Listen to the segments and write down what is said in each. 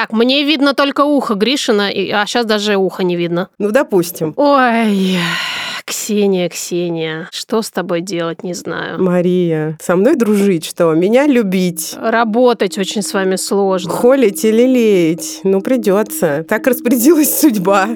Так, мне видно только ухо Гришина, а сейчас даже ухо не видно. Ну, допустим. Ой, Ксения, Ксения, что с тобой делать, не знаю. Мария, со мной дружить что? Меня любить? Работать очень с вами сложно. Холить или леять? Ну, придется. Так распорядилась судьба.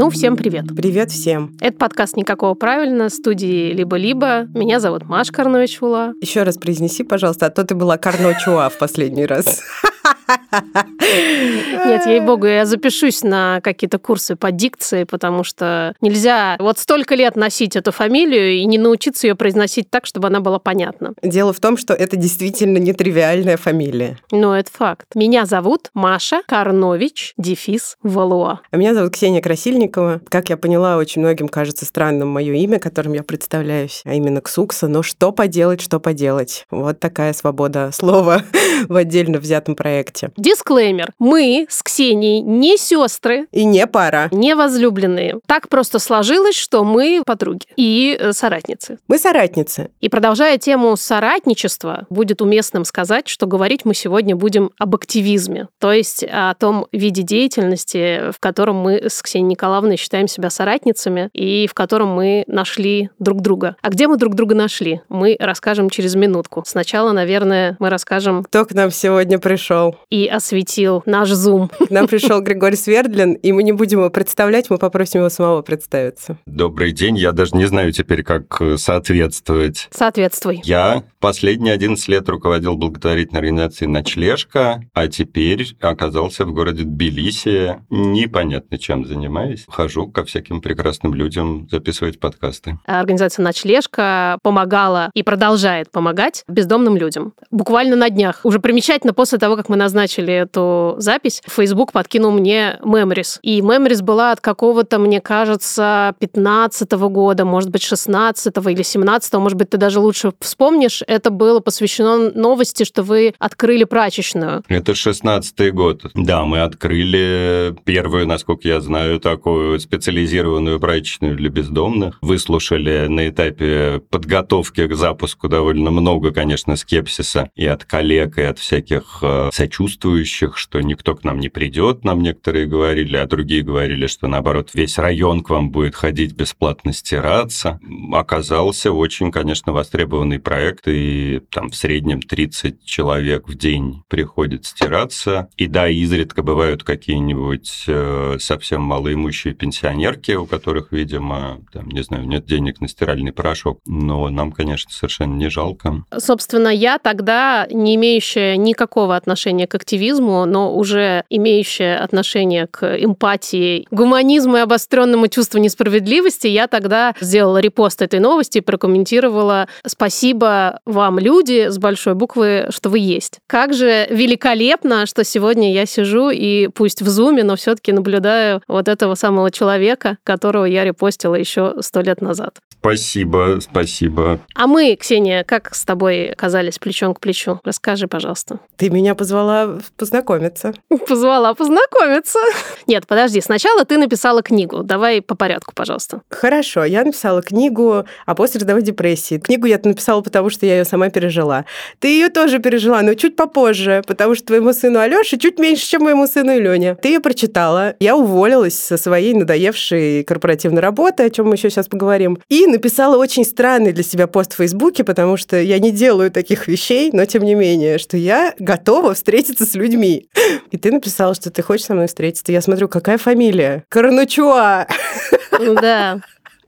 Ну, всем привет. Привет всем. Это подкаст «Никакого правильно» студии «Либо-либо». Меня зовут Маша Карнович-Ула. Еще раз произнеси, пожалуйста, а то ты была Карно Чуа в последний раз. Нет, ей-богу, я запишусь на какие-то курсы по дикции, потому что нельзя вот столько лет носить эту фамилию и не научиться ее произносить так, чтобы она была понятна. Дело в том, что это действительно нетривиальная фамилия. Но это факт. Меня зовут Маша Карнович, дефис Валуа. А меня зовут Ксения Красильникова. Как я поняла, очень многим кажется странным мое имя, которым я представляюсь, а именно Ксукса. Но что поделать, что поделать. Вот такая свобода слова в отдельно взятом проекте. Дисклеймер. Мы с Ксенией не сестры, И не пара. не возлюбленные. Так просто сложилось, что мы подруги и э, соратницы. Мы соратницы. И продолжая тему соратничества, будет уместным сказать, что говорить мы сегодня будем об активизме, то есть о том виде деятельности, в котором мы с Ксенией Николаевной считаем себя соратницами и в котором мы нашли друг друга. А где мы друг друга нашли? Мы расскажем через минутку. Сначала, наверное, мы расскажем Кто к нам сегодня пришел? и осветил наш Zoom. К нам пришел Григорий Свердлин, и мы не будем его представлять, мы попросим его самого представиться. Добрый день. Я даже не знаю теперь, как э, соответствовать. Соответствуй. Я последние 11 лет руководил благотворительной организацией «Ночлежка», а теперь оказался в городе Тбилиси. Непонятно, чем занимаюсь. Хожу ко всяким прекрасным людям записывать подкасты. Организация «Ночлежка» помогала и продолжает помогать бездомным людям. Буквально на днях. Уже примечательно, после того, как мы назначили эту запись, Facebook подкинул мне Memories. И Memories была от какого-то, мне кажется, 15 года, может быть, 16 или 17 может быть, ты даже лучше вспомнишь. Это было посвящено новости, что вы открыли прачечную. Это 16-й год. Да, мы открыли первую, насколько я знаю, такую специализированную прачечную для бездомных. Выслушали на этапе подготовки к запуску довольно много, конечно, скепсиса и от коллег, и от всяких э, сочувствующих, что никто к нам не придет, нам некоторые говорили, а другие говорили, что наоборот весь район к вам будет ходить бесплатно стираться. Оказался очень, конечно, востребованный проект, и там в среднем 30 человек в день приходит стираться. И да, изредка бывают какие-нибудь э, совсем малоимущие пенсионерки, у которых, видимо, там, не знаю, нет денег на стиральный порошок. Но нам, конечно, совершенно не жалко. Собственно, я тогда, не имеющая никакого отношения к активизму, но уже имеющая отношение к эмпатии, гуманизму и обостренному чувству несправедливости, я тогда сделала репост этой новости и прокомментировала «Спасибо вам, люди, с большой буквы, что вы есть». Как же великолепно, что сегодня я сижу и пусть в зуме, но все таки наблюдаю вот этого самого человека, которого я репостила еще сто лет назад. Спасибо, спасибо. А мы, Ксения, как с тобой оказались плечом к плечу? Расскажи, пожалуйста. Ты меня позвала познакомиться. Позвала познакомиться. Нет, подожди, сначала ты написала книгу. Давай по порядку, пожалуйста. Хорошо, я написала книгу о послеродовой депрессии. Книгу я написала, потому что я ее сама пережила. Ты ее тоже пережила, но чуть попозже, потому что твоему сыну Алёше чуть меньше, чем моему сыну Лене. Ты ее прочитала. Я уволилась со своей надоевшей корпоративной работы, о чем мы еще сейчас поговорим, и написала очень странный для себя пост в Фейсбуке, потому что я не делаю таких вещей, но тем не менее, что я готова встретиться с людьми. И ты написала, что ты хочешь со мной встретиться. Я смотрю, какая фамилия? Карнучуа. Да.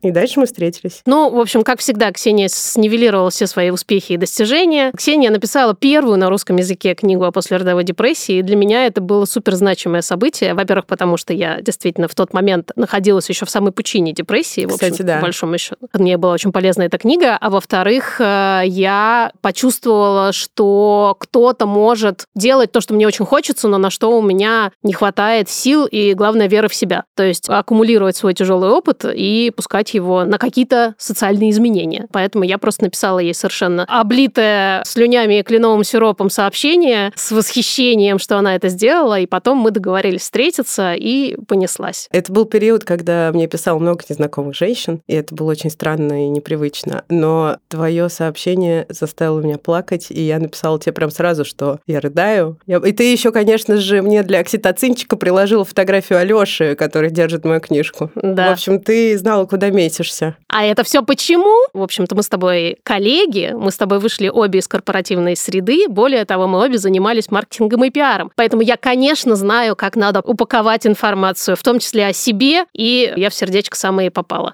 И дальше мы встретились. Ну, в общем, как всегда, Ксения снивелировала все свои успехи и достижения. Ксения написала первую на русском языке книгу о послеродовой депрессии, и для меня это было супер значимое событие. Во-первых, потому что я действительно в тот момент находилась еще в самой пучине депрессии, в Кстати, общем, да. по большому счету. Мне была очень полезна эта книга. А во-вторых, э, я почувствовала, что кто-то может делать то, что мне очень хочется, но на что у меня не хватает сил и, главное, веры в себя. То есть аккумулировать свой тяжелый опыт и пускать направлять его на какие-то социальные изменения. Поэтому я просто написала ей совершенно облитое слюнями и кленовым сиропом сообщение с восхищением, что она это сделала, и потом мы договорились встретиться, и понеслась. Это был период, когда мне писал много незнакомых женщин, и это было очень странно и непривычно. Но твое сообщение заставило меня плакать, и я написала тебе прям сразу, что я рыдаю. Я... И ты еще, конечно же, мне для окситоцинчика приложила фотографию Алёши, который держит мою книжку. Да. В общем, ты знала, куда метишься. А это все почему? В общем-то, мы с тобой коллеги, мы с тобой вышли обе из корпоративной среды, более того, мы обе занимались маркетингом и пиаром. Поэтому я, конечно, знаю, как надо упаковать информацию, в том числе о себе, и я в сердечко самое попала.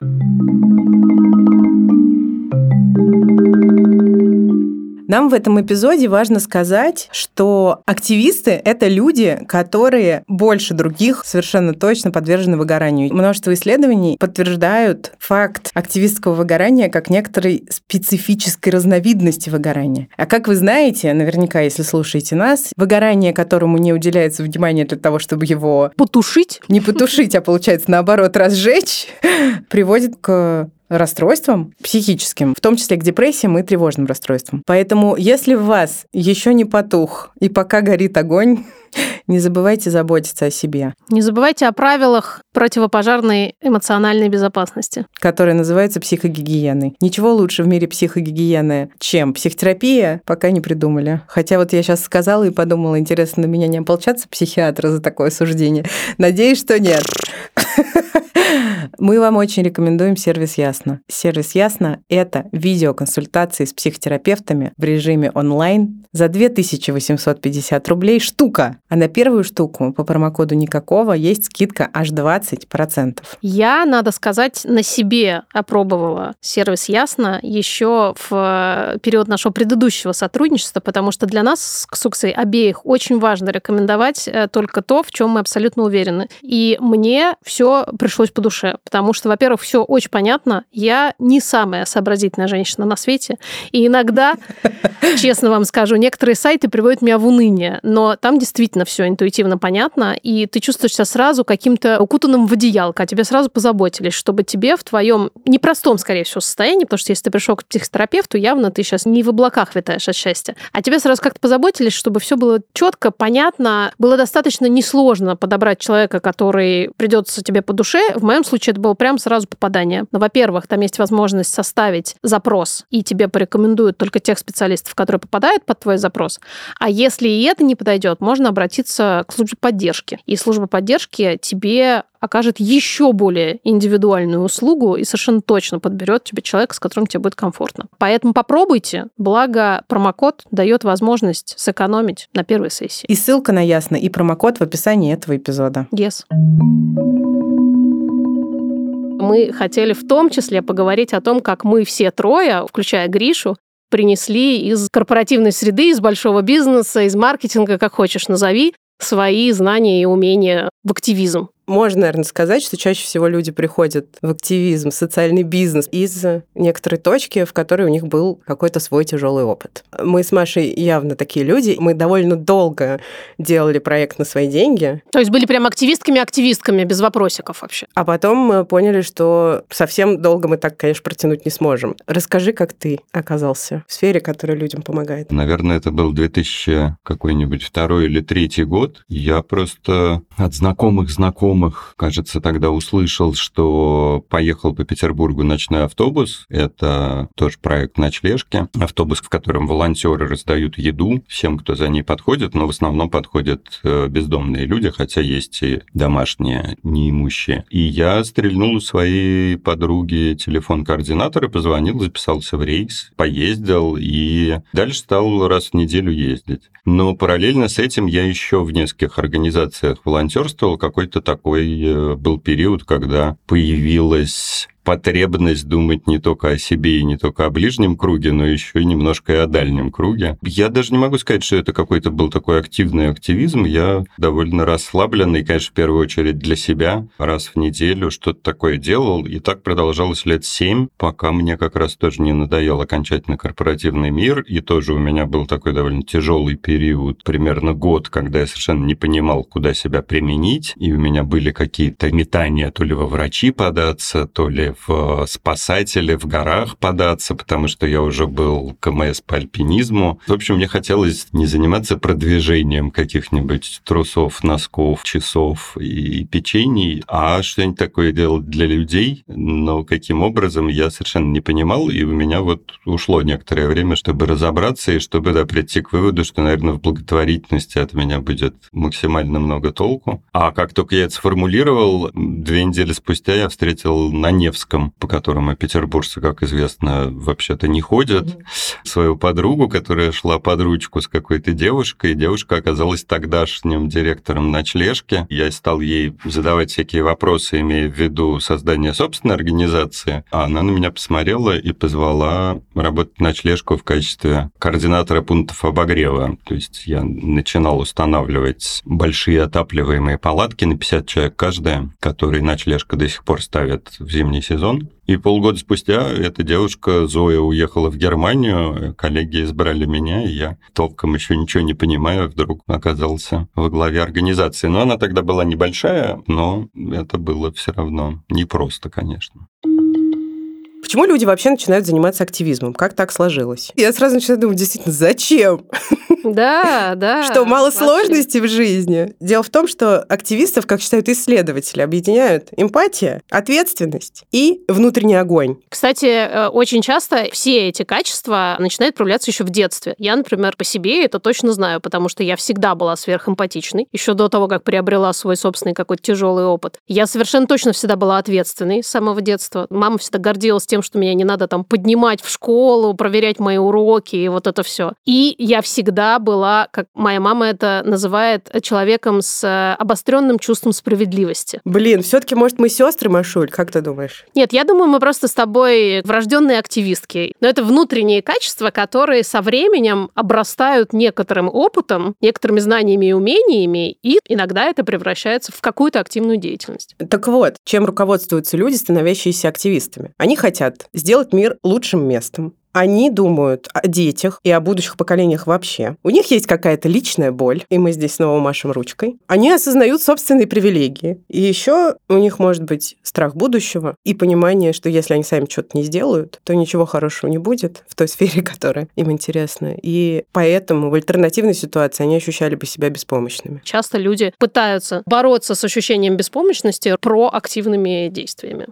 Нам в этом эпизоде важно сказать, что активисты — это люди, которые больше других совершенно точно подвержены выгоранию. Множество исследований подтверждают факт активистского выгорания как некоторой специфической разновидности выгорания. А как вы знаете, наверняка, если слушаете нас, выгорание, которому не уделяется внимание для того, чтобы его Потушить? не потушить, а получается наоборот разжечь, приводит к расстройствам психическим, в том числе к депрессиям и тревожным расстройствам. Поэтому, если в вас еще не потух и пока горит огонь, не забывайте заботиться о себе, Не забывайте о правилах противопожарной эмоциональной безопасности. которые называются психогигиеной. Ничего лучше в мире психогигиены, чем психотерапия, пока не придумали. Хотя вот я сейчас сказала и подумала, интересно, на меня не ополчатся психиатры за такое суждение. Надеюсь, что нет. Мы вам очень рекомендуем сервис Ясно. Сервис Ясно – это видеоконсультации с психотерапевтами в режиме онлайн за 2850 рублей штука. А на первую штуку по промокоду никакого есть скидка аж 20%. Я, надо сказать, на себе опробовала сервис Ясно еще в э, период нашего предыдущего сотрудничества, потому что для нас с Ксуксой обеих очень важно рекомендовать э, только то, в чем мы абсолютно уверены. И мне все пришлось по душе, потому что, во-первых, все очень понятно. Я не самая сообразительная женщина на свете, и иногда, честно вам скажу, некоторые сайты приводят меня в уныние, но там действительно все интуитивно понятно, и ты чувствуешь себя сразу каким-то укутанным в одеялко, о тебе сразу позаботились, чтобы тебе в твоем непростом, скорее всего, состоянии, потому что если ты пришел к психотерапевту, явно ты сейчас не в облаках витаешь от счастья, а тебе сразу как-то позаботились, чтобы все было четко, понятно, было достаточно несложно подобрать человека, который придется тебе по душе. В моем случае это было прям сразу попадание. Но, во-первых, там есть возможность составить запрос, и тебе порекомендуют только тех специалистов, которые попадают под твой запрос. А если и это не подойдет, можно обратиться к службе поддержки. И служба поддержки тебе окажет еще более индивидуальную услугу и совершенно точно подберет тебе человека, с которым тебе будет комфортно. Поэтому попробуйте, благо промокод дает возможность сэкономить на первой сессии. И ссылка на Ясно, и промокод в описании этого эпизода. Yes. Мы хотели в том числе поговорить о том, как мы все трое, включая Гришу, принесли из корпоративной среды, из большого бизнеса, из маркетинга, как хочешь назови, свои знания и умения в активизм. Можно, наверное, сказать, что чаще всего люди приходят в активизм, социальный бизнес из некоторой точки, в которой у них был какой-то свой тяжелый опыт. Мы с Машей явно такие люди. Мы довольно долго делали проект на свои деньги, То есть были прям активистками-активистками, без вопросиков вообще. а потом мы поняли, что совсем долго мы так, конечно, протянуть не сможем. Расскажи, как ты оказался в сфере, которая людям помогает. Наверное, это был 2000 какой-нибудь второй или третий год. Я просто от знакомых знакомых, кажется, тогда услышал, что поехал по Петербургу ночной автобус. Это тоже проект ночлежки. Автобус, в котором волонтеры раздают еду всем, кто за ней подходит, но в основном подходят э, бездомные люди, хотя есть и домашние неимущие. И я стрельнул у своей подруги телефон координатора, позвонил, записался в рейс, поездил и дальше стал раз в неделю ездить. Но параллельно с этим я еще в нескольких организациях волонтерствовал. Какой-то такой э, был период, когда появилась потребность думать не только о себе и не только о ближнем круге, но еще немножко и о дальнем круге. Я даже не могу сказать, что это какой-то был такой активный активизм. Я довольно расслабленный, конечно, в первую очередь для себя. Раз в неделю что-то такое делал, и так продолжалось лет семь, пока мне как раз тоже не надоел окончательно корпоративный мир, и тоже у меня был такой довольно тяжелый период, примерно год, когда я совершенно не понимал, куда себя применить, и у меня были какие-то метания то ли во врачи податься, то ли в спасатели в горах податься, потому что я уже был КМС по альпинизму. В общем, мне хотелось не заниматься продвижением каких-нибудь трусов, носков, часов и печений, а что-нибудь такое делать для людей. Но каким образом, я совершенно не понимал, и у меня вот ушло некоторое время, чтобы разобраться и чтобы да, прийти к выводу, что, наверное, в благотворительности от меня будет максимально много толку. А как только я это сформулировал, две недели спустя я встретил на Невском, по которому петербуржцы, как известно, вообще-то не ходят, mm-hmm. свою подругу, которая шла под ручку с какой-то девушкой. Девушка оказалась тогдашним директором ночлежки. Я стал ей задавать всякие вопросы, имея в виду создание собственной организации. А она на меня посмотрела и позвала работать ночлежку в качестве координатора пунктов обогрева. То есть я начинал устанавливать большие отапливаемые палатки на 50 человек каждая, которые ночлежка до сих пор ставят в зимний сезон. И полгода спустя эта девушка, Зоя, уехала в Германию, коллеги избрали меня, и я толком еще ничего не понимаю, вдруг оказался во главе организации. Но она тогда была небольшая, но это было все равно непросто, конечно. Почему люди вообще начинают заниматься активизмом? Как так сложилось? Я сразу начинаю думать, действительно, зачем? Да, да. Что мало сложностей в жизни. Дело в том, что активистов, как считают исследователи, объединяют эмпатия, ответственность и внутренний огонь. Кстати, э, очень часто все эти качества начинают проявляться еще в детстве. Я, например, по себе это точно знаю, потому что я всегда была сверхэмпатичной, еще до того, как приобрела свой собственный какой-то тяжелый опыт. Я совершенно точно всегда была ответственной с самого детства. Мама всегда гордилась тем, что меня не надо там поднимать в школу, проверять мои уроки и вот это все. И я всегда была, как моя мама это называет, человеком с э, обостренным чувством справедливости. Блин, все-таки, может, мы сестры, Машуль, как ты думаешь? Нет, я думаю, мы просто с тобой врожденные активистки. Но это внутренние качества, которые со временем обрастают некоторым опытом, некоторыми знаниями и умениями, и иногда это превращается в какую-то активную деятельность. Так вот, чем руководствуются люди, становящиеся активистами? Они хотят хотят сделать мир лучшим местом. Они думают о детях и о будущих поколениях вообще. У них есть какая-то личная боль, и мы здесь снова машем ручкой. Они осознают собственные привилегии. И еще у них может быть страх будущего и понимание, что если они сами что-то не сделают, то ничего хорошего не будет в той сфере, которая им интересна. И поэтому в альтернативной ситуации они ощущали бы себя беспомощными. Часто люди пытаются бороться с ощущением беспомощности проактивными действиями.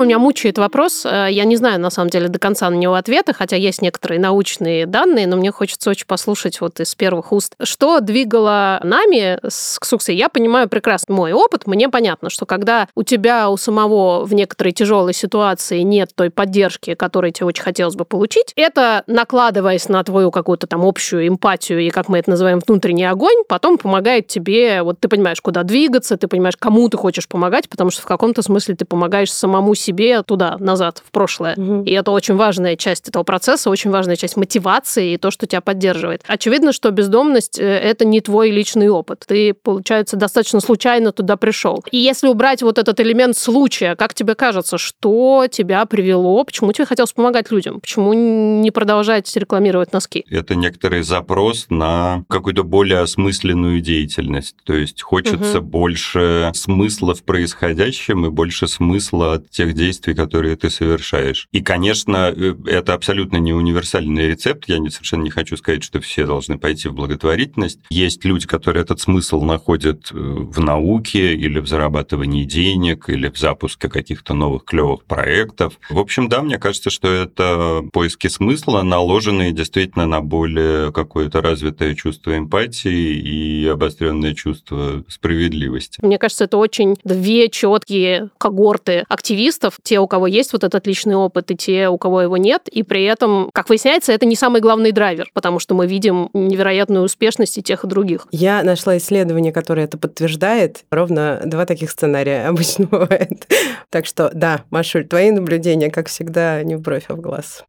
У меня мучает вопрос, э, я не знаю, на самом деле, до конца на него ответа, хотя есть некоторые научные данные, но мне хочется очень послушать вот из первых уст. Что двигало нами с Ксуксой? Я понимаю прекрасно мой опыт, мне понятно, что когда у тебя у самого в некоторой тяжелой ситуации нет той поддержки, которой тебе очень хотелось бы получить, это, накладываясь на твою какую-то там общую эмпатию и, как мы это называем, внутренний огонь, потом помогает тебе, вот ты понимаешь, куда двигаться, ты понимаешь, кому ты хочешь помогать, потому что в каком-то смысле ты помогаешь самому себе себе туда, назад, в прошлое. Угу. И это очень важная часть этого процесса, очень важная часть мотивации и то, что тебя поддерживает. Очевидно, что бездомность э, – это не твой личный опыт. Ты, получается, достаточно случайно туда пришел. И если убрать вот этот элемент случая, как тебе кажется, что тебя привело, почему тебе хотелось помогать людям, почему не продолжать рекламировать носки? Это некоторый запрос на какую-то более осмысленную деятельность. То есть хочется угу. больше смысла в происходящем и больше смысла от тех действий, которые ты совершаешь. И, конечно, э, это абсолютно не универсальный рецепт. Я не, совершенно не хочу сказать, что все должны пойти в благотворительность. Есть люди, которые этот смысл находят э, в науке или в зарабатывании денег, или в запуске каких-то новых клевых проектов. В общем, да, мне кажется, что это поиски смысла, наложенные действительно на более какое-то развитое чувство эмпатии и обостренное чувство справедливости. Мне кажется, это очень две четкие когорты активистов, специалистов, те, у кого есть вот этот личный опыт, и те, у кого его нет. И при этом, как выясняется, это не самый главный драйвер, потому что мы видим невероятную успешность и тех, и других. Я нашла исследование, которое это подтверждает. Ровно два таких сценария обычно бывает. Так что, да, Машуль, твои наблюдения, как всегда, не в бровь, а в глаз.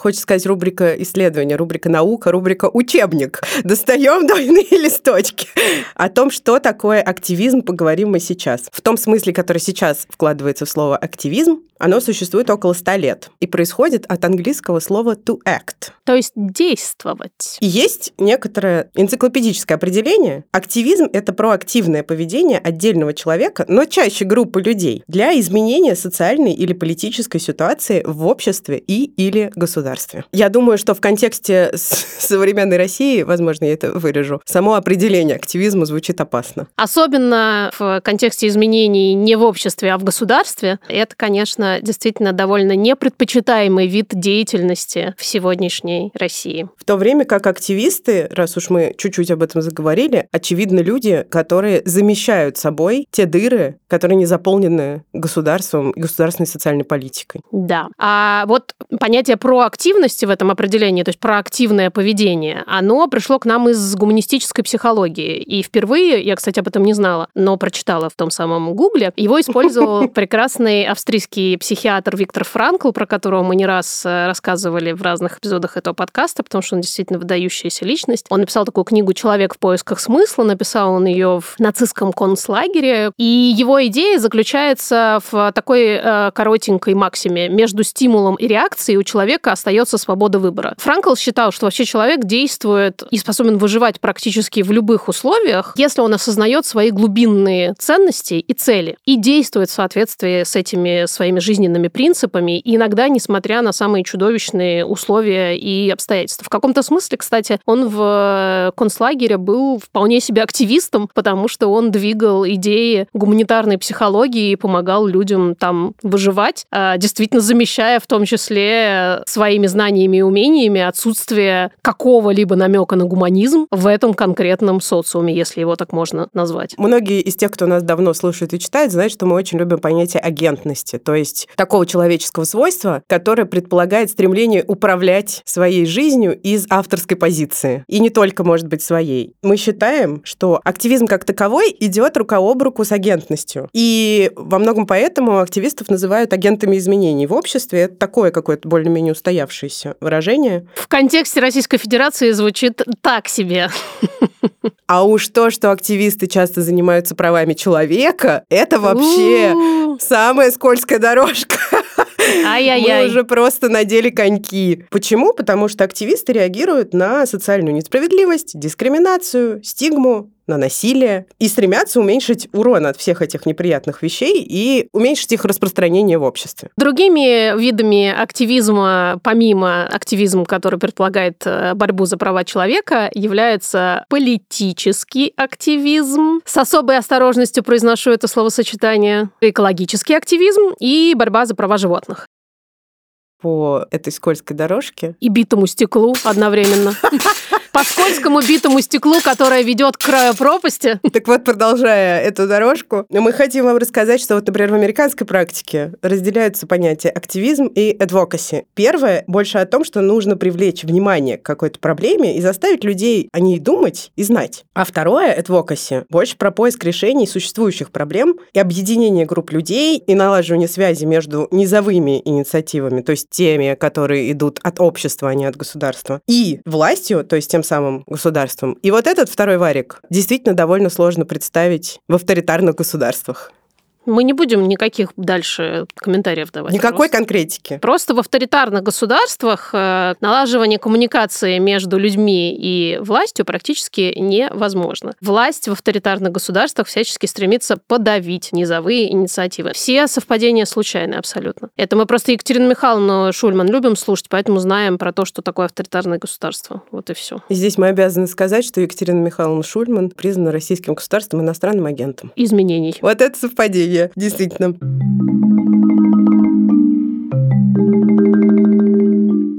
Хочется сказать рубрика исследования, рубрика наука, рубрика учебник. Достаем двойные листочки. О том, что такое активизм, поговорим мы сейчас. В том смысле, который сейчас вкладывается в слово активизм, оно существует около ста лет и происходит от английского слова to act. То есть действовать. И есть некоторое энциклопедическое определение. Активизм — это проактивное поведение отдельного человека, но чаще группы людей, для изменения социальной или политической ситуации в обществе и или государстве. Я думаю, что в контексте современной России, возможно, я это вырежу, само определение активизма звучит опасно. Особенно в контексте изменений не в обществе, а в государстве, это, конечно, действительно довольно непредпочитаемый вид деятельности в сегодняшней России. В то время как активисты, раз уж мы чуть-чуть об этом заговорили, очевидно, люди, которые замещают собой те дыры, которые не заполнены государством и государственной социальной политикой. Да. А вот понятие проактивности в этом определении, то есть проактивное поведение, оно пришло к нам из гуманистической психологии. И впервые, я, кстати, об этом не знала, но прочитала в том самом Гугле, его использовал прекрасный австрийский психиатр Виктор Франкл, про которого мы не раз э, рассказывали в разных эпизодах этого подкаста, потому что он действительно выдающаяся личность. Он написал такую книгу «Человек в поисках смысла», написал он ее в нацистском концлагере, и его идея заключается в такой э, коротенькой максиме. Между стимулом и реакцией у человека остается свобода выбора. Франкл считал, что вообще человек действует и способен выживать практически в любых условиях, если он осознает свои глубинные ценности и цели и действует в соответствии с этими своими жизненными принципами, иногда, несмотря на самые чудовищные условия и обстоятельства. В каком-то смысле, кстати, он в концлагере был вполне себе активистом, потому что он двигал идеи гуманитарной психологии и помогал людям там выживать, а, действительно замещая в том числе своими знаниями и умениями отсутствие какого-либо намека на гуманизм в этом конкретном социуме, если его так можно назвать. Многие из тех, кто нас давно слушает и читает, знают, что мы очень любим понятие агентности. То есть такого человеческого свойства, которое предполагает стремление управлять своей жизнью из авторской позиции. И не только, может быть, своей. Мы считаем, что активизм как таковой идет рука об руку с агентностью. И во многом поэтому активистов называют агентами изменений в обществе. Это такое какое-то более-менее устоявшееся выражение. В контексте Российской Федерации звучит так себе. А уж то, что активисты часто занимаются правами человека, это вообще самая скользкая дорожка. Ай-яй-яй. Мы уже просто надели коньки. Почему? Потому что активисты реагируют на социальную несправедливость, дискриминацию, стигму, на насилие и стремятся уменьшить урон от всех этих неприятных вещей и уменьшить их распространение в обществе. Другими видами активизма, помимо активизма, который предполагает э, борьбу за права человека, является политический активизм. С особой осторожностью произношу это словосочетание. Экологический активизм и борьба за права животных по этой скользкой дорожке. И битому стеклу одновременно. По скользкому битому стеклу, которое ведет к краю пропасти. Так вот, продолжая эту дорожку, мы хотим вам рассказать, что вот, например, в американской практике разделяются понятия активизм и advocacy. Первое больше о том, что нужно привлечь внимание к какой-то проблеме и заставить людей о ней думать и знать. А второе, advocacy, больше про поиск решений существующих проблем и объединение групп людей и налаживание связи между низовыми инициативами, то есть теми, которые идут от общества, а не от государства, и властью, то есть тем самым государством. И вот этот второй варик действительно довольно сложно представить в авторитарных государствах. Мы не будем никаких дальше комментариев давать. Никакой просто. конкретики. Просто в авторитарных государствах э, налаживание коммуникации между людьми и властью практически невозможно. Власть в авторитарных государствах всячески стремится подавить низовые инициативы. Все совпадения случайны абсолютно. Это мы просто Екатерину Михайловну Шульман любим слушать, поэтому знаем про то, что такое авторитарное государство. Вот и все. И здесь мы обязаны сказать, что Екатерина Михайловна Шульман признана российским государством иностранным агентом. Изменений. Вот это совпадение действительно.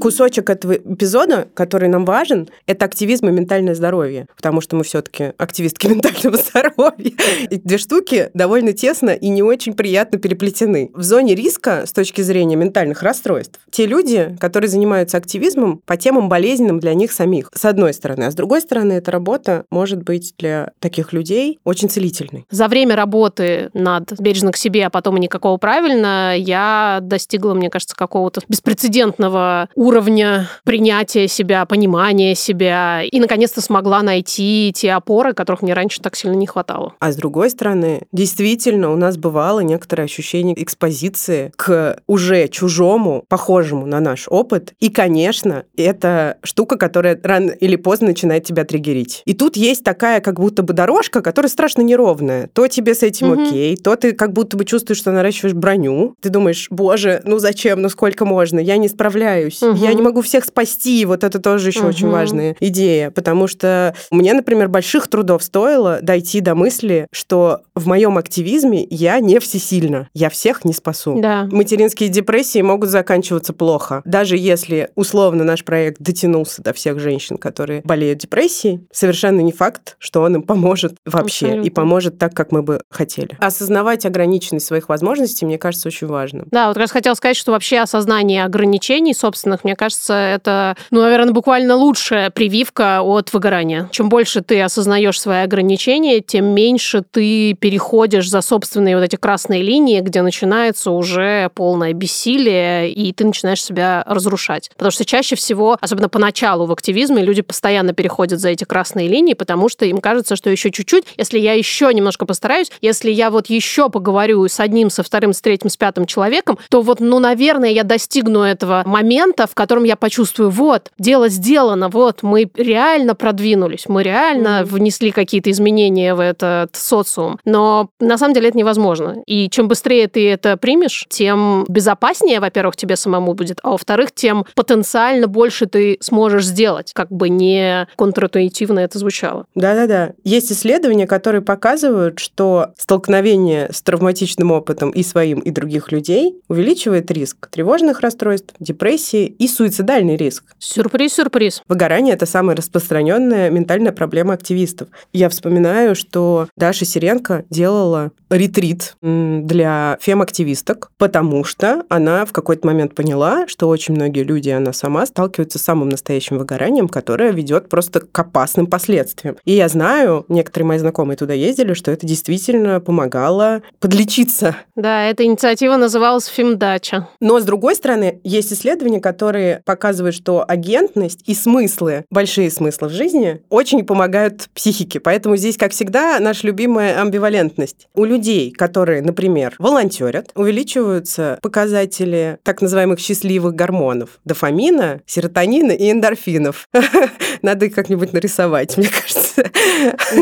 Кусочек этого эпизода, который нам важен, это активизм и ментальное здоровье, потому что мы все-таки активистки ментального здоровья. И две штуки довольно тесно и не очень приятно переплетены. В зоне риска с точки зрения ментальных расстройств те люди, которые занимаются активизмом по темам болезненным для них самих, с одной стороны, а с другой стороны, эта работа может быть для таких людей очень целительной. За время работы над бережно к себе, а потом и никакого правильно, я достигла, мне кажется, какого-то беспрецедентного уровня уровня принятия себя, понимания себя, и, наконец-то, смогла найти те опоры, которых мне раньше так сильно не хватало. А с другой стороны, действительно, у нас бывало некоторое ощущение экспозиции к уже чужому, похожему на наш опыт. И, конечно, это штука, которая рано или поздно начинает тебя триггерить. И тут есть такая как будто бы дорожка, которая страшно неровная. То тебе с этим угу. окей, то ты как будто бы чувствуешь, что наращиваешь броню. Ты думаешь, боже, ну зачем, ну сколько можно? Я не справляюсь. Угу. Я не могу всех спасти. Вот это тоже еще очень важная идея. Потому что мне, например, больших трудов стоило дойти до мысли, что в моем активизме я не всесильна. Я всех не спасу. Да. Материнские депрессии могут заканчиваться плохо. Даже если условно наш проект дотянулся до всех женщин, которые болеют депрессией, совершенно не факт, что он им поможет вообще Абсолютно. и поможет так, как мы бы хотели. Осознавать ограниченность своих возможностей, мне кажется, очень важно. Да, вот как раз хотела сказать, что вообще осознание ограничений собственных, мне кажется, это, ну, наверное, буквально лучшая прививка от выгорания. Чем больше ты осознаешь свои ограничения, тем меньше ты переходишь за собственные вот эти красные линии, где начинается уже полное бессилие, и ты начинаешь себя разрушать. Потому что чаще всего, особенно поначалу в активизме, люди постоянно переходят за эти красные линии, потому что им кажется, что еще чуть-чуть, если я еще немножко постараюсь, если я вот еще поговорю с одним, со вторым, с третьим, с пятым человеком, то вот, ну, наверное, я достигну этого момента, в котором я почувствую, вот, дело сделано, вот, мы реально продвинулись, мы реально mm-hmm. внесли какие-то изменения в этот социум. Но на самом деле это невозможно. И чем быстрее ты это примешь, тем безопаснее, во-первых, тебе самому будет, а во-вторых, тем потенциально больше ты сможешь сделать, как бы не контринтуитивно это звучало. Да-да-да. Есть исследования, которые показывают, что столкновение с травматичным опытом и своим, и других людей увеличивает риск тревожных расстройств, депрессии и суицидальный риск. Сюрприз-сюрприз. Выгорание – это самая распространенная ментальная проблема активистов. Я вспоминаю, что Даша Сиренко делала ретрит для фем-активисток, потому что она в какой-то момент поняла, что очень многие люди, она сама, сталкиваются с самым настоящим выгоранием, которое ведет просто к опасным последствиям. И я знаю, некоторые мои знакомые туда ездили, что это действительно помогало подлечиться. Да, эта инициатива называлась «Фемдача». Но, с другой стороны, есть исследования, которые показывают, что агентность и смыслы, большие смыслы в жизни, очень помогают психике. Поэтому здесь, как всегда, наша любимая амбивалентность. У людей, которые, например, волонтерят, увеличиваются показатели так называемых счастливых гормонов. Дофамина, серотонина и эндорфинов. Надо их как-нибудь нарисовать, мне кажется.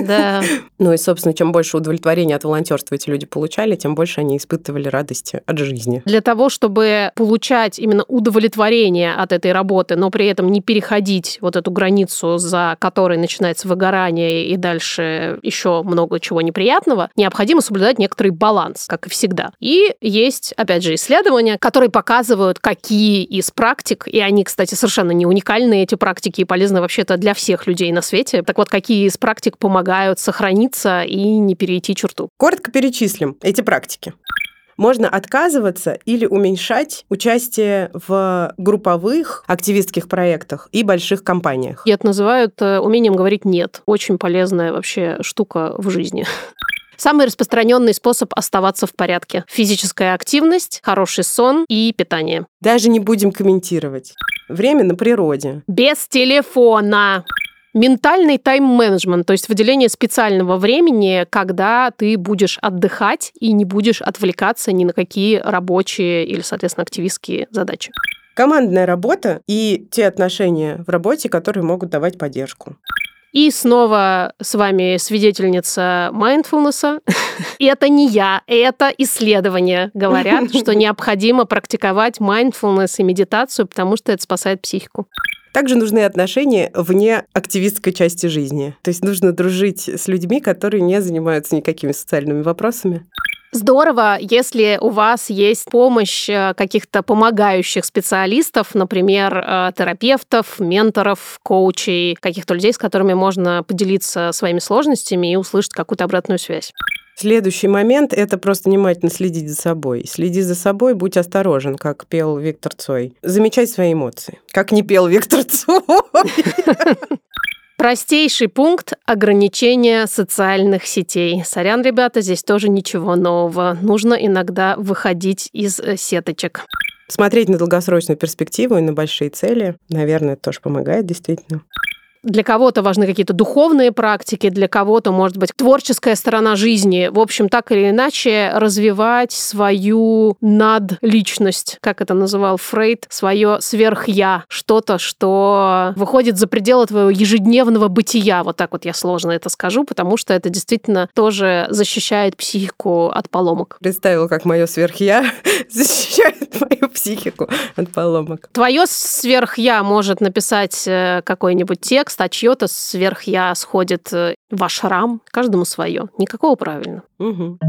Да. Ну и, собственно, чем больше удовлетворения от волонтерства эти люди получали, тем больше они испытывали радости от жизни. Для того, чтобы получать именно удовлетворение от этой работы, но при этом не переходить вот эту границу, за которой начинается выгорание и дальше еще много чего неприятного, необходимо соблюдать некоторый баланс, как и всегда. И есть, опять же, исследования, которые показывают, какие из практик, и они, кстати, совершенно не уникальные, эти практики, и полезны вообще-то для всех людей на свете. Так вот, какие из практик помогают сохраниться и не перейти черту? Коротко перечислим эти практики можно отказываться или уменьшать участие в групповых активистских проектах и больших компаниях. И это называют умением говорить «нет». Очень полезная вообще штука в жизни. Самый распространенный способ оставаться в порядке. Физическая активность, хороший сон и питание. Даже не будем комментировать. Время на природе. Без телефона. Ментальный тайм-менеджмент, то есть выделение специального времени, когда ты будешь отдыхать и не будешь отвлекаться ни на какие рабочие или, соответственно, активистские задачи. Командная работа и те отношения в работе, которые могут давать поддержку. И снова с вами свидетельница mindfulness. Это не я, это исследования говорят, что необходимо практиковать mindfulness и медитацию, потому что это спасает психику. Также нужны отношения вне активистской части жизни. То есть нужно дружить с людьми, которые не занимаются никакими социальными вопросами. Здорово, если у вас есть помощь э, каких-то помогающих специалистов, например, э, терапевтов, менторов, коучей, каких-то людей, с которыми можно поделиться своими сложностями и услышать какую-то обратную связь. Следующий момент – это просто внимательно следить за собой. Следи за собой, будь осторожен, как пел Виктор Цой. Замечай свои эмоции, как не пел Виктор Цой. Простейший пункт – ограничения социальных сетей. Сорян, ребята, здесь тоже ничего нового. Нужно иногда выходить из э, сеточек. Смотреть на долгосрочную перспективу и на большие цели, наверное, тоже помогает действительно. Для кого-то важны какие-то духовные практики, для кого-то, может быть, творческая сторона жизни. В общем, так или иначе, развивать свою надличность, как это называл Фрейд, свое сверхя, что-то, что выходит за пределы твоего ежедневного бытия. Вот так вот я сложно это скажу, потому что это действительно тоже защищает психику от поломок. Представила, как мое сверхя защищает мою психику от поломок. Твое сверхя может написать э, какой-нибудь текст, текст, а чье-то сверх я сходит э, в ашрам. Каждому свое. Никакого правильно. Угу.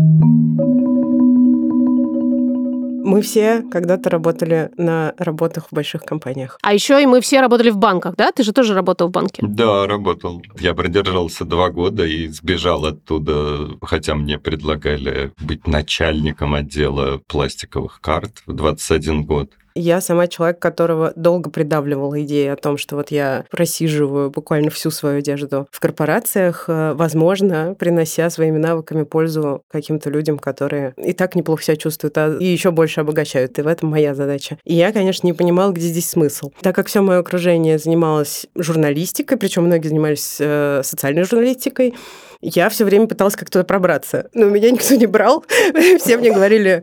Мы все когда-то работали на работах в больших компаниях. А еще и мы все работали в банках, да? Ты же тоже работал в банке. Да, работал. Я продержался два года и сбежал оттуда, хотя мне предлагали быть начальником отдела пластиковых карт в 21 год. Я сама человек, которого долго придавливала идея о том, что вот я просиживаю буквально всю свою одежду в корпорациях, э, возможно, принося своими навыками пользу каким-то людям, которые и так неплохо себя чувствуют, а и еще больше обогащают. И в этом моя задача. И я, конечно, не понимала, где здесь смысл. Так как все мое окружение занималось журналистикой, причем многие занимались э, социальной журналистикой, я все время пыталась как-то пробраться. Но меня никто не брал. Все мне говорили,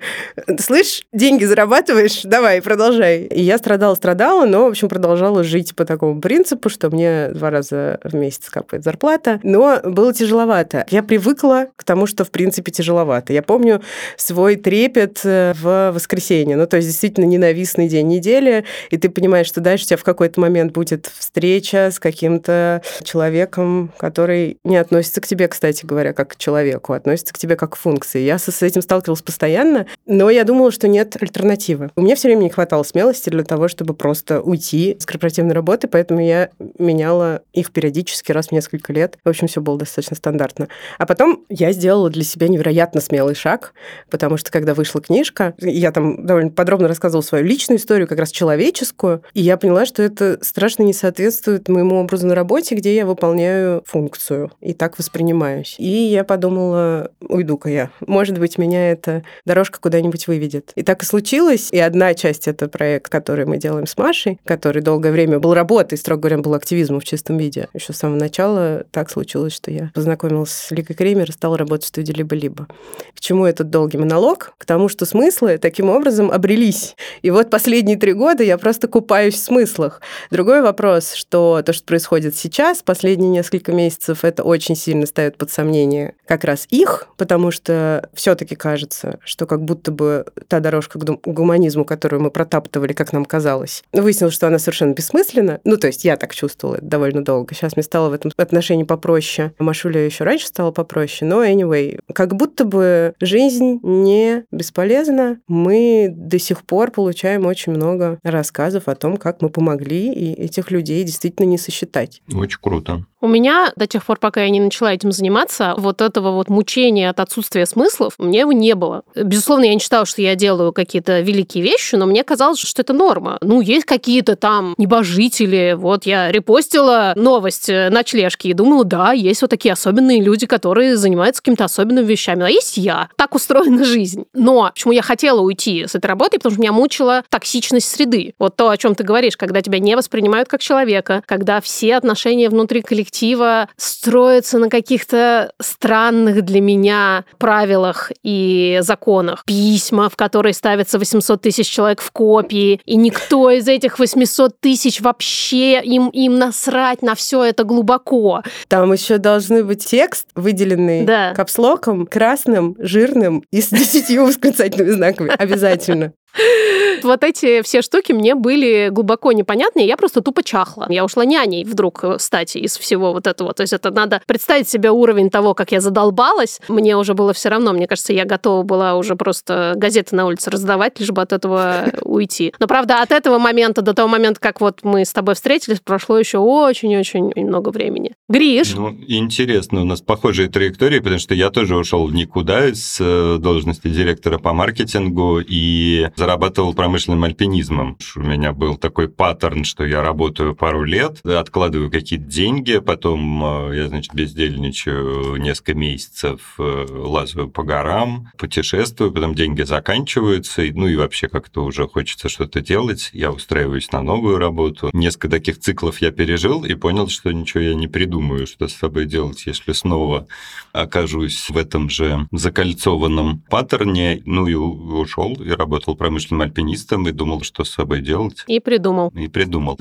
слышь, деньги зарабатываешь, давай, продолжай. И я страдала-страдала, но, в общем, продолжала жить по такому принципу, что мне два раза в месяц капает зарплата. Но было тяжеловато. Я привыкла к тому, что, в принципе, тяжеловато. Я помню свой трепет э, в воскресенье. Ну, то есть, действительно, ненавистный день недели, и ты понимаешь, что дальше у тебя в какой-то момент будет встреча с каким-то человеком, который не относится к тебе кстати говоря, как к человеку, относится к тебе как к функции. Я с этим сталкивалась постоянно, но я думала, что нет альтернативы. У меня все время не хватало смелости для того, чтобы просто уйти с корпоративной работы, поэтому я меняла их периодически раз в несколько лет. В общем, все было достаточно стандартно. А потом я сделала для себя невероятно смелый шаг, потому что когда вышла книжка, я там довольно подробно рассказывала свою личную историю, как раз человеческую, и я поняла, что это страшно не соответствует моему образу на работе, где я выполняю функцию и так воспринимаю занимаюсь. И я подумала, уйду-ка я. Может быть, меня эта дорожка куда-нибудь выведет. И так и случилось. И одна часть — это проект, который мы делаем с Машей, который долгое время был работой, строго говоря, был активизмом в чистом виде. Еще с самого начала так случилось, что я познакомилась с Ликой Кремер и стала работать в студии «Либо-либо». К чему этот долгий монолог? К тому, что смыслы таким образом обрелись. И вот последние три года я просто купаюсь в смыслах. Другой вопрос, что то, что происходит сейчас, последние несколько месяцев, это очень сильно ставит ставят под сомнение как раз их, потому что все-таки кажется, что как будто бы та дорожка к гуманизму, которую мы протаптывали, как нам казалось, выяснилось, что она совершенно бессмысленна. Ну, то есть я так чувствовала довольно долго. Сейчас мне стало в этом отношении попроще. Машуля еще раньше стала попроще. Но anyway, как будто бы жизнь не бесполезна. Мы до сих пор получаем очень много рассказов о том, как мы помогли, и этих людей действительно не сосчитать. Очень круто. У меня до тех пор, пока я не начала этим заниматься, вот этого вот мучения от отсутствия смыслов мне его не было. Безусловно, я не считала, что я делаю какие-то великие вещи, но мне казалось, что это норма. Ну, есть какие-то там небожители. Вот я репостила новость э, ночлежки и думала, да, есть вот такие особенные люди, которые занимаются какими-то особенными вещами. А есть я. Так устроена жизнь. Но почему я хотела уйти с этой работы? Потому что меня мучила токсичность среды. Вот то, о чем ты говоришь, когда тебя не воспринимают как человека, когда все отношения внутри коллектива строится на каких-то странных для меня правилах и законах. Письма, в которые ставятся 800 тысяч человек в копии, и никто из этих 800 тысяч вообще им, им насрать на все это глубоко. Там еще должны быть текст, выделенный да. капслоком, красным, жирным и с десятью восклицательными знаками. Обязательно. Вот эти все штуки мне были глубоко непонятны, и я просто тупо чахла. Я ушла няней вдруг, кстати, из всего вот этого. То есть это надо представить себе уровень того, как я задолбалась. Мне уже было все равно. Мне кажется, я готова была уже просто газеты на улице раздавать, лишь бы от этого уйти. Но, правда, от этого момента до того момента, как вот мы с тобой встретились, прошло еще очень-очень много времени. Гриш? Ну, интересно, у нас похожие траектории, потому что я тоже ушел в никуда с э, должности директора по маркетингу и зарабатывал промышленным альпинизмом. У меня был такой паттерн, что я работаю пару лет, откладываю какие-то деньги, потом э, я, значит, бездельничаю несколько месяцев, э, лазаю по горам, путешествую, потом деньги заканчиваются, ну и вообще как-то уже хочется что-то делать. Я устраиваюсь на новую работу. Несколько таких циклов я пережил и понял, что ничего я не придумаю, что с собой делать, если снова окажусь в этом же закольцованном паттерне. Ну и ушел и работал промышленным альпинистом и думал, что с собой делать. И придумал. И придумал.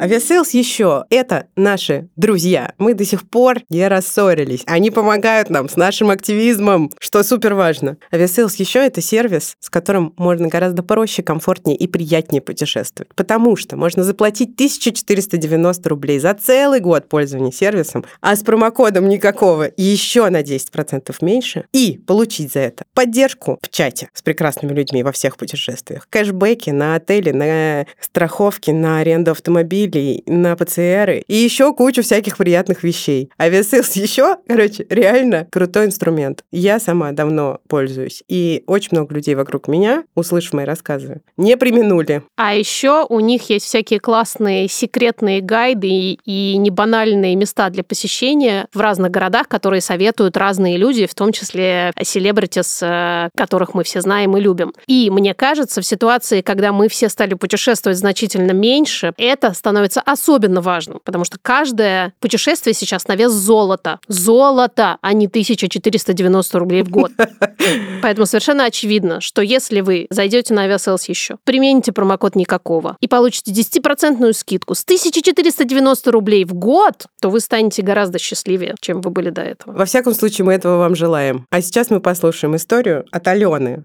Aviasales Еще – это наши друзья. Мы до сих пор не рассорились. Они помогают нам с нашим активизмом, что супер важно. Aviasales Еще – это сервис, с которым можно гораздо проще, комфортнее и приятнее путешествовать. Потому что можно заплатить 1490 рублей за целый год пользования сервисом, а с промокодом никакого еще на 10% меньше, и получить за это поддержку в чате с прекрасными людьми во всех путешествиях, кэшбэки на отели, на страховки, на аренду автомобиля, автомобилей, на ПЦРы и еще кучу всяких приятных вещей. Aviasales Еще, короче, реально крутой инструмент. Я сама давно пользуюсь. И очень много людей вокруг меня, услышав мои рассказы, не преминули. А еще у них есть всякие классные секретные гайды и, и небанальные места для посещения в разных городах, которые советуют разные люди, в том числе celebrities, э, которых мы все знаем и любим. И мне кажется, в ситуации, когда мы все стали путешествовать значительно меньше, это становится становится особенно важным, потому что каждое путешествие сейчас на вес золота. Золото, а не 1490 рублей в год. Поэтому совершенно очевидно, что если вы зайдете на Aviasales еще, примените промокод никакого и получите 10% скидку с 1490 рублей в год, то вы станете гораздо счастливее, чем вы были до этого. Во всяком случае, мы этого вам желаем. А сейчас мы послушаем историю от Алены.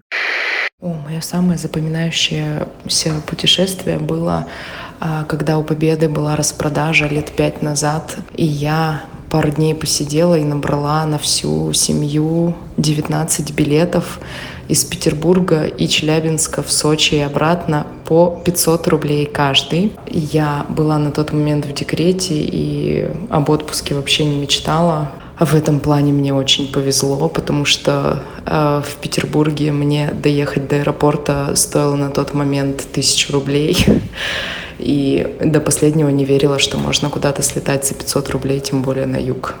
О, мое самое запоминающееся путешествие было когда у Победы была распродажа лет пять назад, и я пару дней посидела и набрала на всю семью 19 билетов из Петербурга и Челябинска в Сочи и обратно по 500 рублей каждый. Я была на тот момент в декрете и об отпуске вообще не мечтала. А в этом плане мне очень повезло, потому что э, в Петербурге мне доехать до аэропорта стоило на тот момент тысячу рублей. И до последнего не верила, что можно куда-то слетать за 500 рублей, тем более на юг.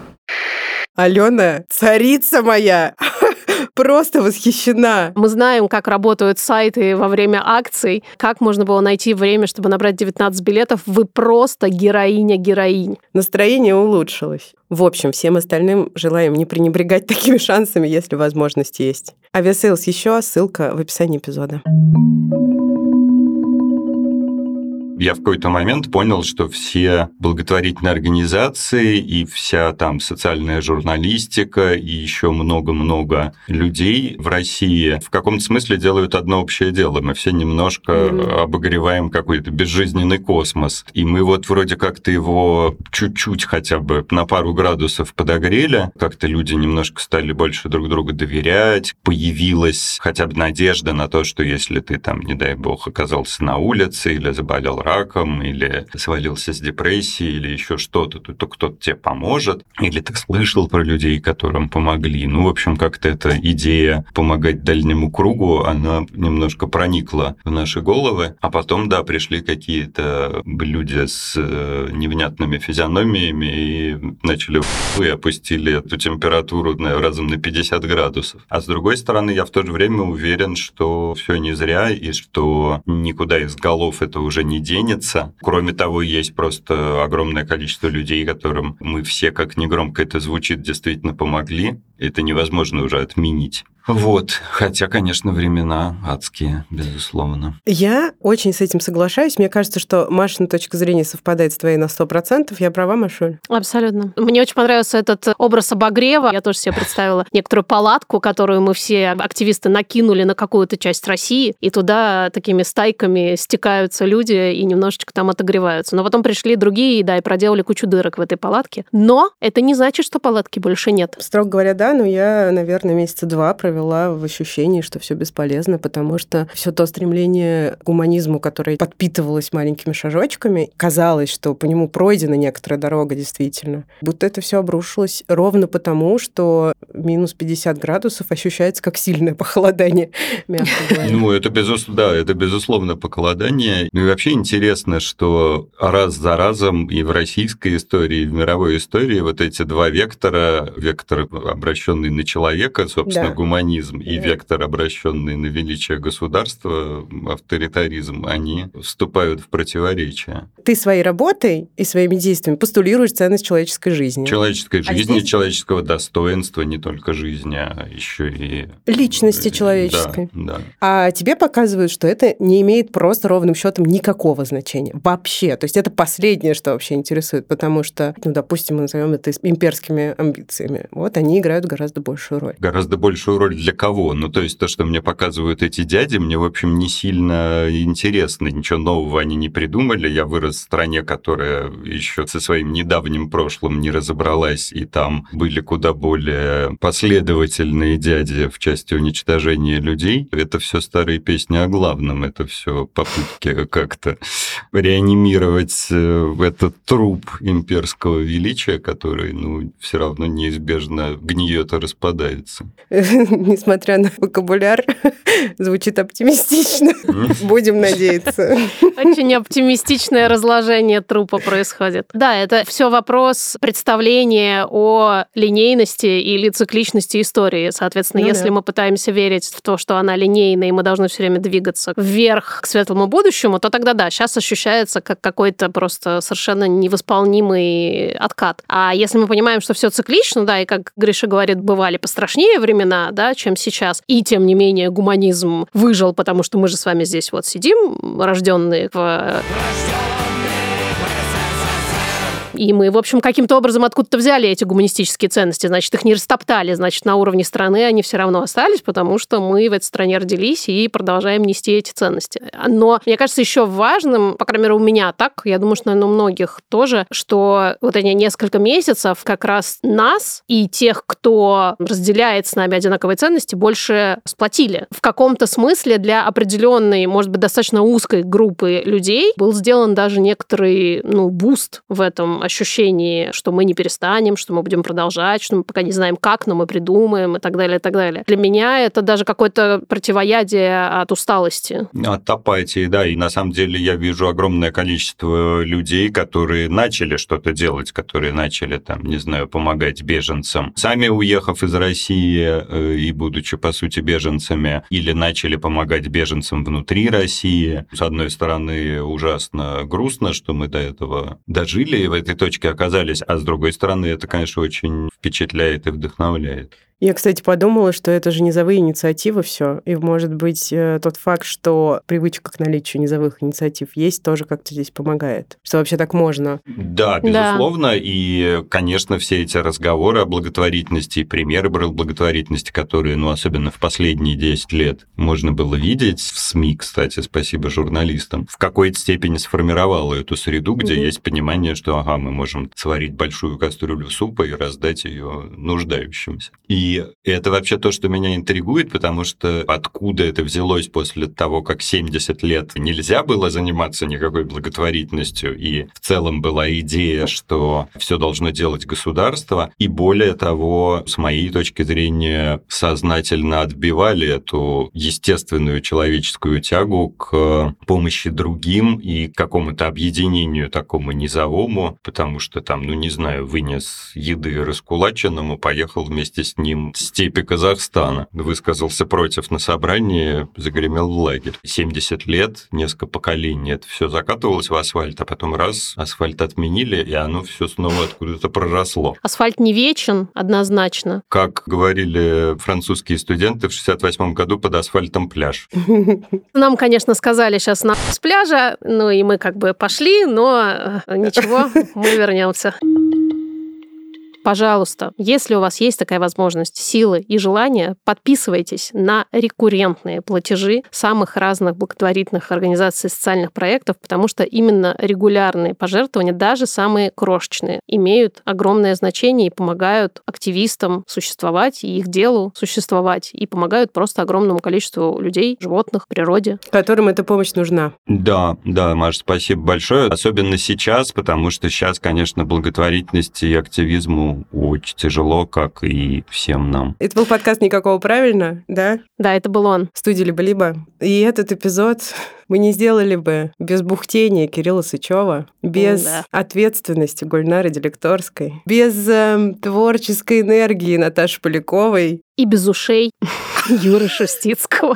Алена, царица моя! Просто восхищена. Мы знаем, как работают сайты во время акций, как можно было найти время, чтобы набрать 19 билетов. Вы просто героиня-героинь. Настроение улучшилось. В общем, всем остальным желаем не пренебрегать такими шансами, если возможность есть. Aviasales Еще, ссылка в описании эпизода я в какой-то момент понял, что все благотворительные организации и вся там социальная журналистика и еще много-много людей в России в каком-то смысле делают одно общее дело. Мы все немножко mm-hmm. обогреваем какой-то безжизненный космос. И мы вот вроде как-то его чуть-чуть хотя бы на пару градусов подогрели. Как-то люди немножко стали больше друг другу доверять. Появилась хотя бы надежда на то, что если ты там, не дай бог, оказался на улице или заболел раком, или свалился с депрессией, или еще что-то, то, то кто-то тебе поможет, или ты слышал про людей, которым помогли. Ну, в общем, как-то эта идея помогать дальнему кругу, она немножко проникла в наши головы, а потом, да, пришли какие-то люди с э, невнятными физиономиями и начали и опустили эту температуру на, разом на 50 градусов. А с другой стороны, я в то же время уверен, что все не зря, и что никуда из голов это уже не день, денется. Кроме того, есть просто огромное количество людей, которым мы все, как негромко это звучит, действительно помогли. Это невозможно уже отменить. Вот, хотя, конечно, времена адские, безусловно. Я очень с этим соглашаюсь. Мне кажется, что Машина точка зрения совпадает с твоей на 100%. Я права, Машуль? Абсолютно. Мне очень понравился этот образ обогрева. Я тоже себе представила некоторую палатку, которую мы все активисты накинули на какую-то часть России, и туда такими стайками стекаются люди и немножечко там отогреваются. Но потом пришли другие, да, и проделали кучу дырок в этой палатке. Но это не значит, что палатки больше нет. Строго говоря, да, но я, наверное, месяца два провела в ощущении, что все бесполезно, потому что все то стремление к гуманизму, которое подпитывалось маленькими шажочками, казалось, что по нему пройдена некоторая дорога действительно. Будто это все обрушилось ровно потому, что минус 50 градусов ощущается как сильное похолодание, мягко говоря. Ну, это безусловно, да, это безусловно похолодание. Ну и вообще интересно, что раз за разом и в российской истории, и в мировой истории вот эти два вектора, вектор, обращенный на человека, собственно, Да. гуманизм, и Да. вектор, обращенный на величие государства, авторитаризм, они вступают в противоречие. Ты своей работой и своими действиями постулируешь ценность человеческой жизни. Человеческой А жизни, здесь- человеческого достоинства, не только жизни, а еще и... Личности человеческой. Да, да. А тебе показывают, что это не имеет просто ровным счетом никакого значения. Вообще. То есть это последнее, что вообще интересует, потому что, ну, допустим, мы назовем это имперскими амбициями. Вот они играют гораздо большую роль. гораздо большую роль для кого. Ну, то есть то, что мне показывают эти дяди, мне, в общем, не сильно интересно. Ничего нового они не придумали. Я вырос в стране, которая еще со своим недавним прошлым не разобралась, и там были куда более последовательные дяди в части уничтожения людей. Это все старые песни о главном. Это все попытки как-то реанимировать э, этот труп имперского величия, который, ну, все равно неизбежно гниет и распадается. Несмотря на вокабуляр, звучит оптимистично. Будем надеяться. Очень оптимистичное разложение трупа происходит. Да, это все вопрос представления о линейности или цикличности истории. Соответственно, Ну если да. мы пытаемся верить в то, что она линейная, и мы должны все время двигаться вверх к светлому будущему, то тогда да, сейчас ощущается как какой-то просто совершенно невосполнимый откат. А если мы понимаем, что все циклично, да, и как Гриша говорит, бывали пострашнее времена, да, чем сейчас, и тем не менее гуманизм выжил, потому что мы же с вами здесь вот сидим, рожденные в и мы, в общем, каким-то образом откуда-то взяли эти гуманистические ценности. Значит, их не растоптали. Значит, на уровне страны они все равно остались, потому что мы в этой стране родились и продолжаем нести эти ценности. Но мне кажется, еще важным, по крайней мере, у меня так, я думаю, что, наверное, у многих тоже, что вот эти несколько месяцев как раз нас и тех, кто разделяет с нами одинаковые ценности, больше сплотили. В каком-то смысле для определенной, может быть, достаточно узкой группы людей был сделан даже некоторый, ну, буст в этом ощущении, что мы не перестанем, что мы будем продолжать, что мы пока не знаем как, но мы придумаем и так далее, и так далее. Для меня это даже какое-то противоядие от усталости. От апатии, да, и на самом деле я вижу огромное количество людей, которые начали что-то делать, которые начали, там, не знаю, помогать беженцам, сами уехав из России э, и будучи, по сути, беженцами, или начали помогать беженцам внутри России. С одной стороны, ужасно грустно, что мы до этого дожили в этой точке оказались, а с другой стороны, это, конечно, очень впечатляет и вдохновляет. Я, кстати, подумала, что это же низовые инициативы все. И, может быть, э, тот факт, что привычка к наличию низовых инициатив есть, тоже как-то здесь помогает. Что вообще так можно. Да, Да. безусловно. И, конечно, все эти разговоры о благотворительности и примеры благотворительности, которые, ну, особенно в последние 10 лет, можно было видеть в СМИ, кстати, спасибо журналистам, в какой-то степени сформировало эту среду, где Мгм. есть понимание, что, ага, мы можем сварить большую кастрюлю супа и раздать ее нуждающимся. И это вообще то, что меня интригует, потому что откуда это взялось после того, как 70 лет нельзя было заниматься никакой благотворительностью, и в целом была идея, что все должно делать государство, и более того, с моей точки зрения, сознательно отбивали эту естественную человеческую тягу к помощи другим и какому-то объединению такому низовому, потому что там, ну не знаю, вынес еды раскулаченному, поехал вместе с ним в степи Казахстана, высказался против на собрании, загремел в лагерь. 70 лет, несколько поколений, это все закатывалось в асфальт, а потом раз, асфальт отменили, и оно все снова откуда-то проросло. Асфальт не вечен, однозначно. Как говорили французские студенты в 68 году под асфальтом пляж. Нам, конечно, сказали сейчас на с пляжа, ну и мы как бы пошли, но э, ничего, мы вернемся. Пожалуйста, если у вас есть такая возможность, силы и желание, подписывайтесь на рекуррентные платежи самых разных благотворительных организаций социальных проектов, потому что именно регулярные пожертвования, даже самые крошечные, имеют огромное значение и помогают активистам существовать и их делу существовать, и помогают просто огромному количеству людей, животных, природе. Которым эта помощь нужна. Да, да, Маш, спасибо большое. Особенно сейчас, потому что сейчас, конечно, благотворительности и активизму очень тяжело, как и всем нам. Это был подкаст «Никакого правильно», да? Да, это был он. В студии «Либо-либо». И этот эпизод мы не сделали бы без бухтения Кирилла Сычева, без Да. ответственности Гульнары Делекторской, без эм, творческой энергии Наташи Поляковой. И без ушей Юры Шустицкого,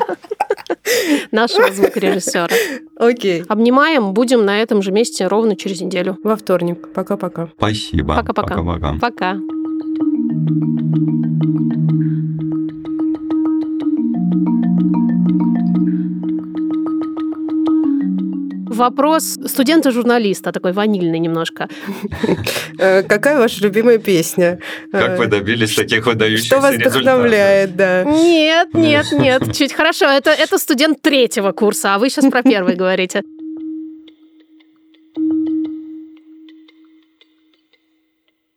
нашего звукорежиссера. Окей. Обнимаем, будем на этом же месте ровно через неделю. Во вторник. Пока-пока. Спасибо. Пока-пока. Пока-пока. Пока. Вопрос студента-журналиста, такой ванильный немножко. Э, Какая ваша любимая песня? Как Э, вы добились таких выдающихся Что вас вдохновляет, да? Нет, нет, нет, чуть хорошо. Это, это студент третьего курса, а вы сейчас про первый говорите.